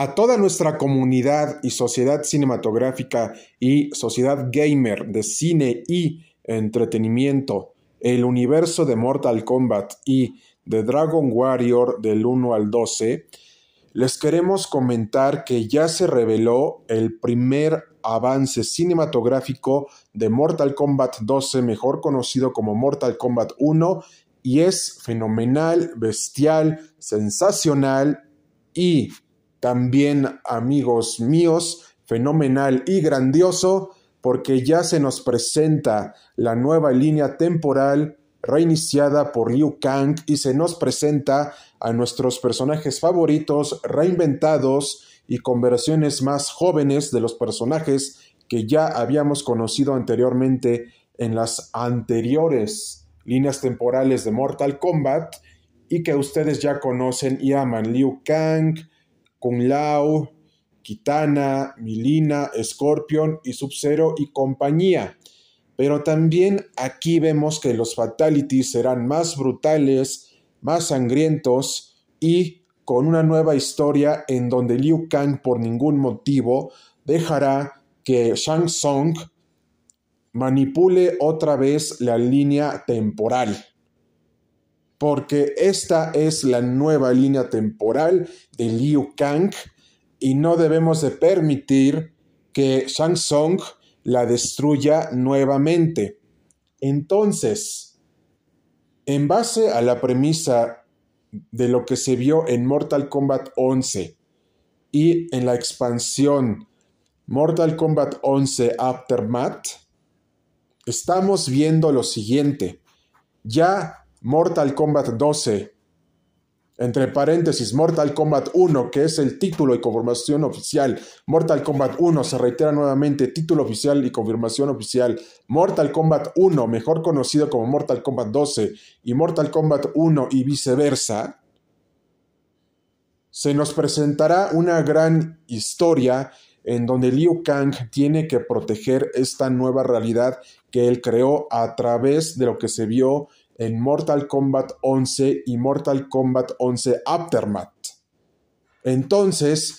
A toda nuestra comunidad y sociedad cinematográfica y sociedad gamer de cine y entretenimiento, el universo de Mortal Kombat y de Dragon Warrior del 1 al 12, les queremos comentar que ya se reveló el primer avance cinematográfico de Mortal Kombat 12, mejor conocido como Mortal Kombat 1, y es fenomenal, bestial, sensacional y también, amigos míos, fenomenal y grandioso porque ya se nos presenta la nueva línea temporal reiniciada por Liu Kang y se nos presenta a nuestros personajes favoritos reinventados y con versiones más jóvenes de los personajes que ya habíamos conocido anteriormente en las anteriores líneas temporales de Mortal Kombat y que ustedes ya conocen y aman. Liu Kang, Kung Lao, Kitana, Milina, Scorpion y Sub-Zero y compañía. Pero también aquí vemos que los fatalities serán más brutales, más sangrientos y con una nueva historia en donde Liu Kang por ningún motivo dejará que Shang Tsung manipule otra vez la línea temporal. Porque esta es la nueva línea temporal de Liu Kang y no debemos de permitir que Shang Tsung la destruya nuevamente. Entonces, en base a la premisa de lo que se vio en Mortal Kombat 11 y en la expansión Mortal Kombat 11 Aftermath, estamos viendo lo siguiente. Ya Mortal Kombat 12 entre paréntesis, Mortal Kombat 1, que es el título y confirmación oficial. Mortal Kombat 1 se reitera nuevamente, título oficial y confirmación oficial. Mortal Kombat 1, mejor conocido como Mortal Kombat 12, y Mortal Kombat 1 y viceversa. Se nos presentará una gran historia en donde Liu Kang tiene que proteger esta nueva realidad que él creó a través de lo que se vio en Mortal Kombat 11 y Mortal Kombat 11 Aftermath. Entonces,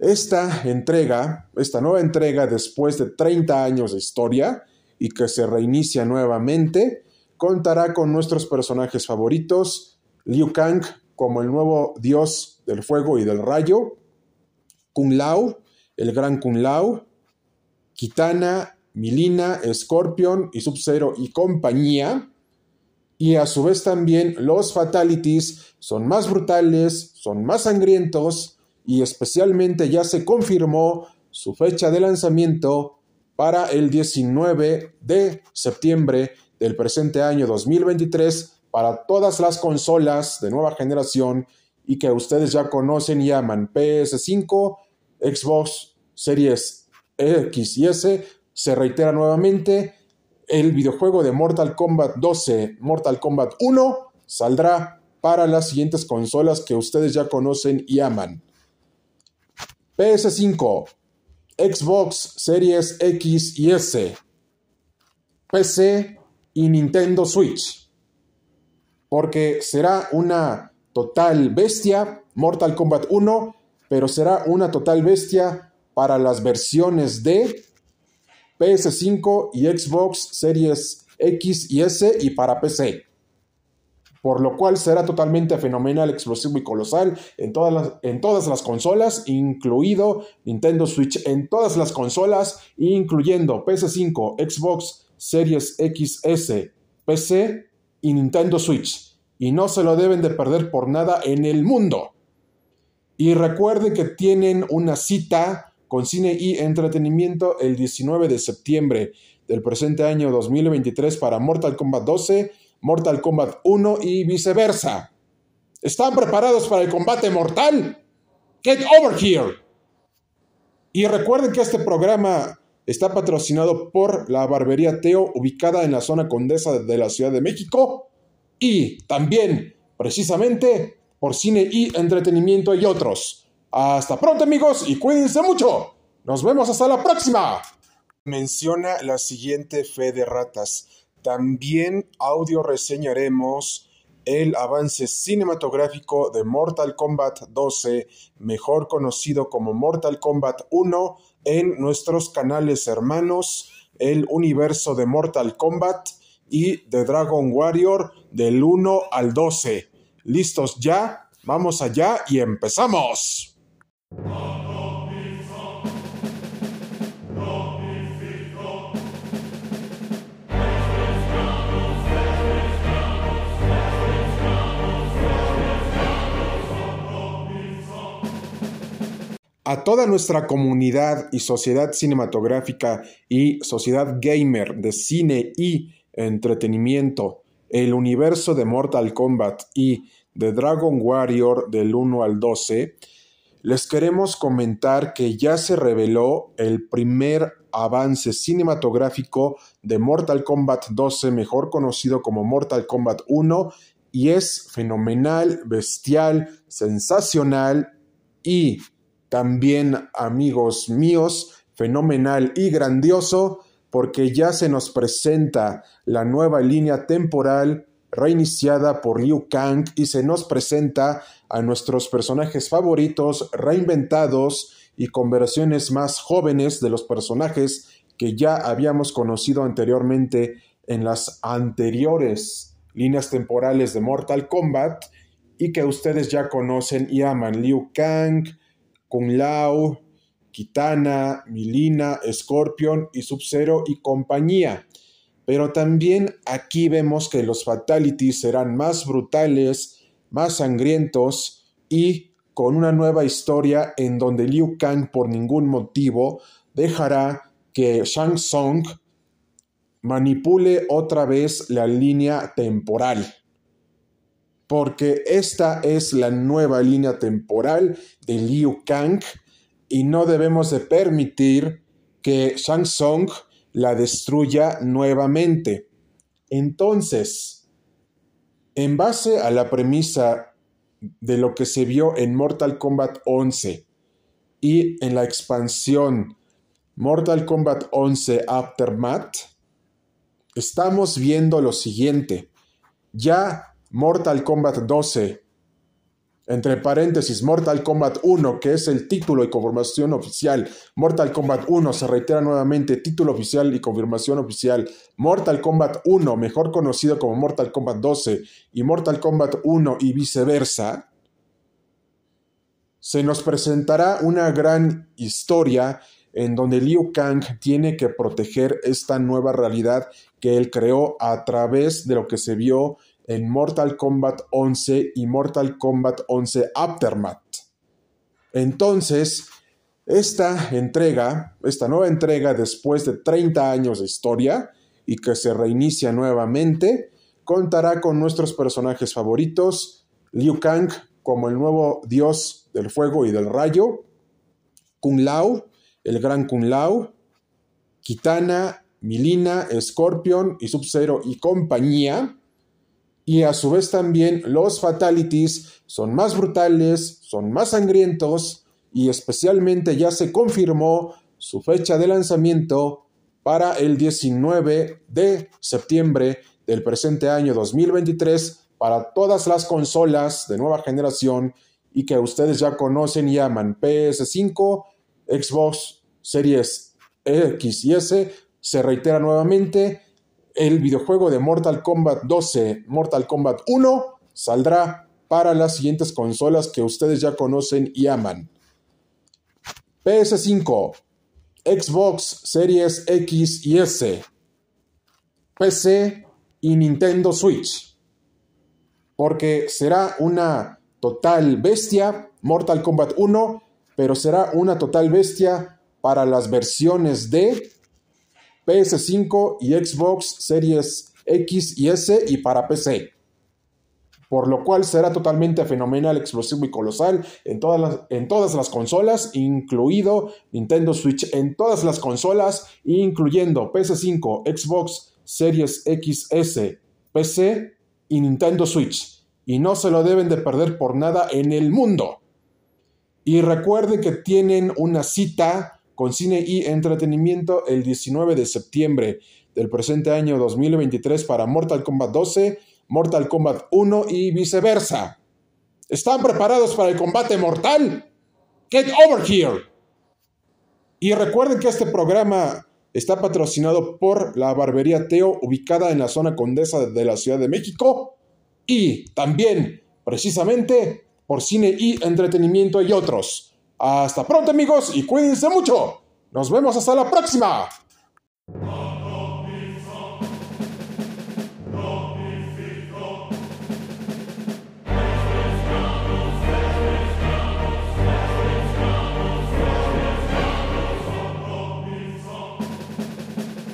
esta entrega, esta nueva entrega después de 30 años de historia y que se reinicia nuevamente, contará con nuestros personajes favoritos, Liu Kang como el nuevo dios del fuego y del rayo, Kung Lao, el gran Kung Lao, Kitana, Milina, Scorpion y Sub-Zero y compañía, y a su vez también los fatalities son más brutales, son más sangrientos y especialmente ya se confirmó su fecha de lanzamiento para el 19 de septiembre del presente año 2023 para todas las consolas de nueva generación y que ustedes ya conocen y llaman PS5, Xbox Series X y S. Se reitera nuevamente, el videojuego de Mortal Kombat 12, Mortal Kombat 1, saldrá para las siguientes consolas que ustedes ya conocen y aman. PS5, Xbox Series X y S, PC y Nintendo Switch. Porque será una total bestia Mortal Kombat 1, pero será una total bestia para las versiones de PS5 y Xbox Series X y S y para PC. Por lo cual será totalmente fenomenal, explosivo y colosal en todas las, en todas las consolas, incluido Nintendo Switch en todas las consolas, incluyendo PS5, Xbox Series XS, PC y Nintendo Switch. Y no se lo deben de perder por nada en el mundo. Y recuerden que tienen una cita con cine y entretenimiento el 19 de septiembre del presente año 2023 para Mortal Kombat 12, Mortal Kombat 1 y viceversa. ¿Están preparados para el combate mortal? Get over here. Y recuerden que este programa está patrocinado por la Barbería Teo, ubicada en la zona condesa de la Ciudad de México, y también, precisamente, por cine y entretenimiento y otros. Hasta pronto amigos y cuídense mucho. Nos vemos hasta la próxima. Menciona la siguiente fe de ratas. También audio reseñaremos el avance cinematográfico de Mortal Kombat 12, mejor conocido como Mortal Kombat 1, en nuestros canales hermanos, el universo de Mortal Kombat y de Dragon Warrior del 1 al 12. ¿Listos ya? Vamos allá y empezamos. A toda nuestra comunidad y sociedad cinematográfica y sociedad gamer de cine y entretenimiento, el universo de Mortal Kombat y de Dragon Warrior del 1 al 12, les queremos comentar que ya se reveló el primer avance cinematográfico de Mortal Kombat 12, mejor conocido como Mortal Kombat 1, y es fenomenal, bestial, sensacional y también, amigos míos, fenomenal y grandioso, porque ya se nos presenta la nueva línea temporal reiniciada por Liu Kang y se nos presenta a nuestros personajes favoritos reinventados y con versiones más jóvenes de los personajes que ya habíamos conocido anteriormente en las anteriores líneas temporales de Mortal Kombat y que ustedes ya conocen y aman Liu Kang, Kung Lao, Kitana, Milina, Scorpion y Sub-Zero y compañía. Pero también aquí vemos que los fatalities serán más brutales, más sangrientos y con una nueva historia en donde Liu Kang por ningún motivo dejará que Shang Tsung manipule otra vez la línea temporal. Porque esta es la nueva línea temporal de Liu Kang y no debemos de permitir que Shang Tsung la destruya nuevamente. Entonces, en base a la premisa de lo que se vio en Mortal Kombat 11 y en la expansión Mortal Kombat 11 Aftermath, estamos viendo lo siguiente. Ya Mortal Kombat 12, entre paréntesis, Mortal Kombat 1, que es el título y confirmación oficial. Mortal Kombat 1 se reitera nuevamente, título oficial y confirmación oficial. Mortal Kombat 1, mejor conocido como Mortal Kombat 12, y Mortal Kombat 1 y viceversa. Se nos presentará una gran historia en donde Liu Kang tiene que proteger esta nueva realidad que él creó a través de lo que se vio en Mortal Kombat 11 y Mortal Kombat 11 Aftermath. Entonces, esta entrega, esta nueva entrega después de 30 años de historia y que se reinicia nuevamente, contará con nuestros personajes favoritos, Liu Kang como el nuevo dios del fuego y del rayo, Kung Lao, el gran Kung Lao, Kitana, Milina, Scorpion y Sub-Zero y compañía, y a su vez también los fatalities son más brutales, son más sangrientos y especialmente ya se confirmó su fecha de lanzamiento para el 19 de septiembre del presente año 2023 para todas las consolas de nueva generación y que ustedes ya conocen y llaman PS5, Xbox Series X y S. Se reitera nuevamente, el videojuego de Mortal Kombat 12, Mortal Kombat 1, saldrá para las siguientes consolas que ustedes ya conocen y aman. PS5, Xbox Series X y S, PC y Nintendo Switch. Porque será una total bestia, Mortal Kombat 1, pero será una total bestia para las versiones de PS5 y Xbox Series X y S y para PC. Por lo cual será totalmente fenomenal, explosivo y colosal en todas las, en todas las consolas, incluido Nintendo Switch en todas las consolas, incluyendo PS5, Xbox Series XS, PC y Nintendo Switch. Y no se lo deben de perder por nada en el mundo. Y recuerden que tienen una cita con cine y entretenimiento el 19 de septiembre del presente año 2023 para Mortal Kombat 12, Mortal Kombat 1 y viceversa. ¿Están preparados para el combate mortal? Get over here. Y recuerden que este programa está patrocinado por la barbería Teo, ubicada en la zona condesa de la Ciudad de México, y también, precisamente, por cine y entretenimiento y otros. Hasta pronto amigos y cuídense mucho. Nos vemos hasta la próxima.